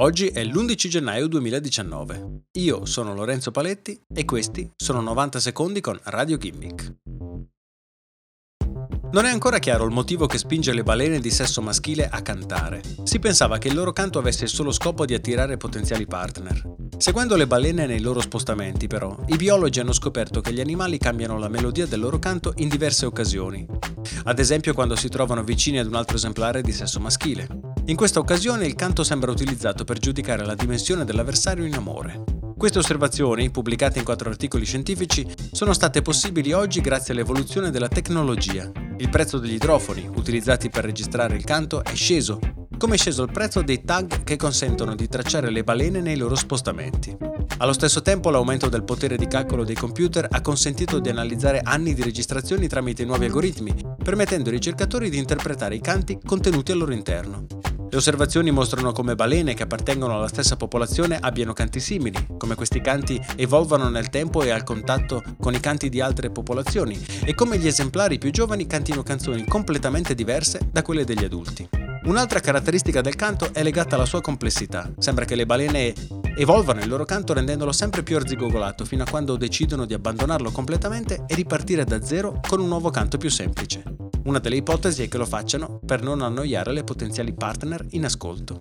Oggi è l'11 gennaio 2019. Io sono Lorenzo Paletti e questi sono 90 secondi con Radio Gimmick. Non è ancora chiaro il motivo che spinge le balene di sesso maschile a cantare. Si pensava che il loro canto avesse il solo scopo di attirare potenziali partner. Seguendo le balene nei loro spostamenti, però, i biologi hanno scoperto che gli animali cambiano la melodia del loro canto in diverse occasioni. Ad esempio quando si trovano vicini ad un altro esemplare di sesso maschile. In questa occasione il canto sembra utilizzato per giudicare la dimensione dell'avversario in amore. Queste osservazioni, pubblicate in quattro articoli scientifici, sono state possibili oggi grazie all'evoluzione della tecnologia. Il prezzo degli idrofoni, utilizzati per registrare il canto, è sceso, come è sceso il prezzo dei tag che consentono di tracciare le balene nei loro spostamenti. Allo stesso tempo l'aumento del potere di calcolo dei computer ha consentito di analizzare anni di registrazioni tramite nuovi algoritmi, permettendo ai ricercatori di interpretare i canti contenuti al loro interno. Le osservazioni mostrano come balene che appartengono alla stessa popolazione abbiano canti simili, come questi canti evolvano nel tempo e al contatto con i canti di altre popolazioni, e come gli esemplari più giovani cantino canzoni completamente diverse da quelle degli adulti. Un'altra caratteristica del canto è legata alla sua complessità. Sembra che le balene evolvano il loro canto rendendolo sempre più arzigogolato fino a quando decidono di abbandonarlo completamente e ripartire da zero con un nuovo canto più semplice. Una delle ipotesi è che lo facciano per non annoiare le potenziali partner in ascolto.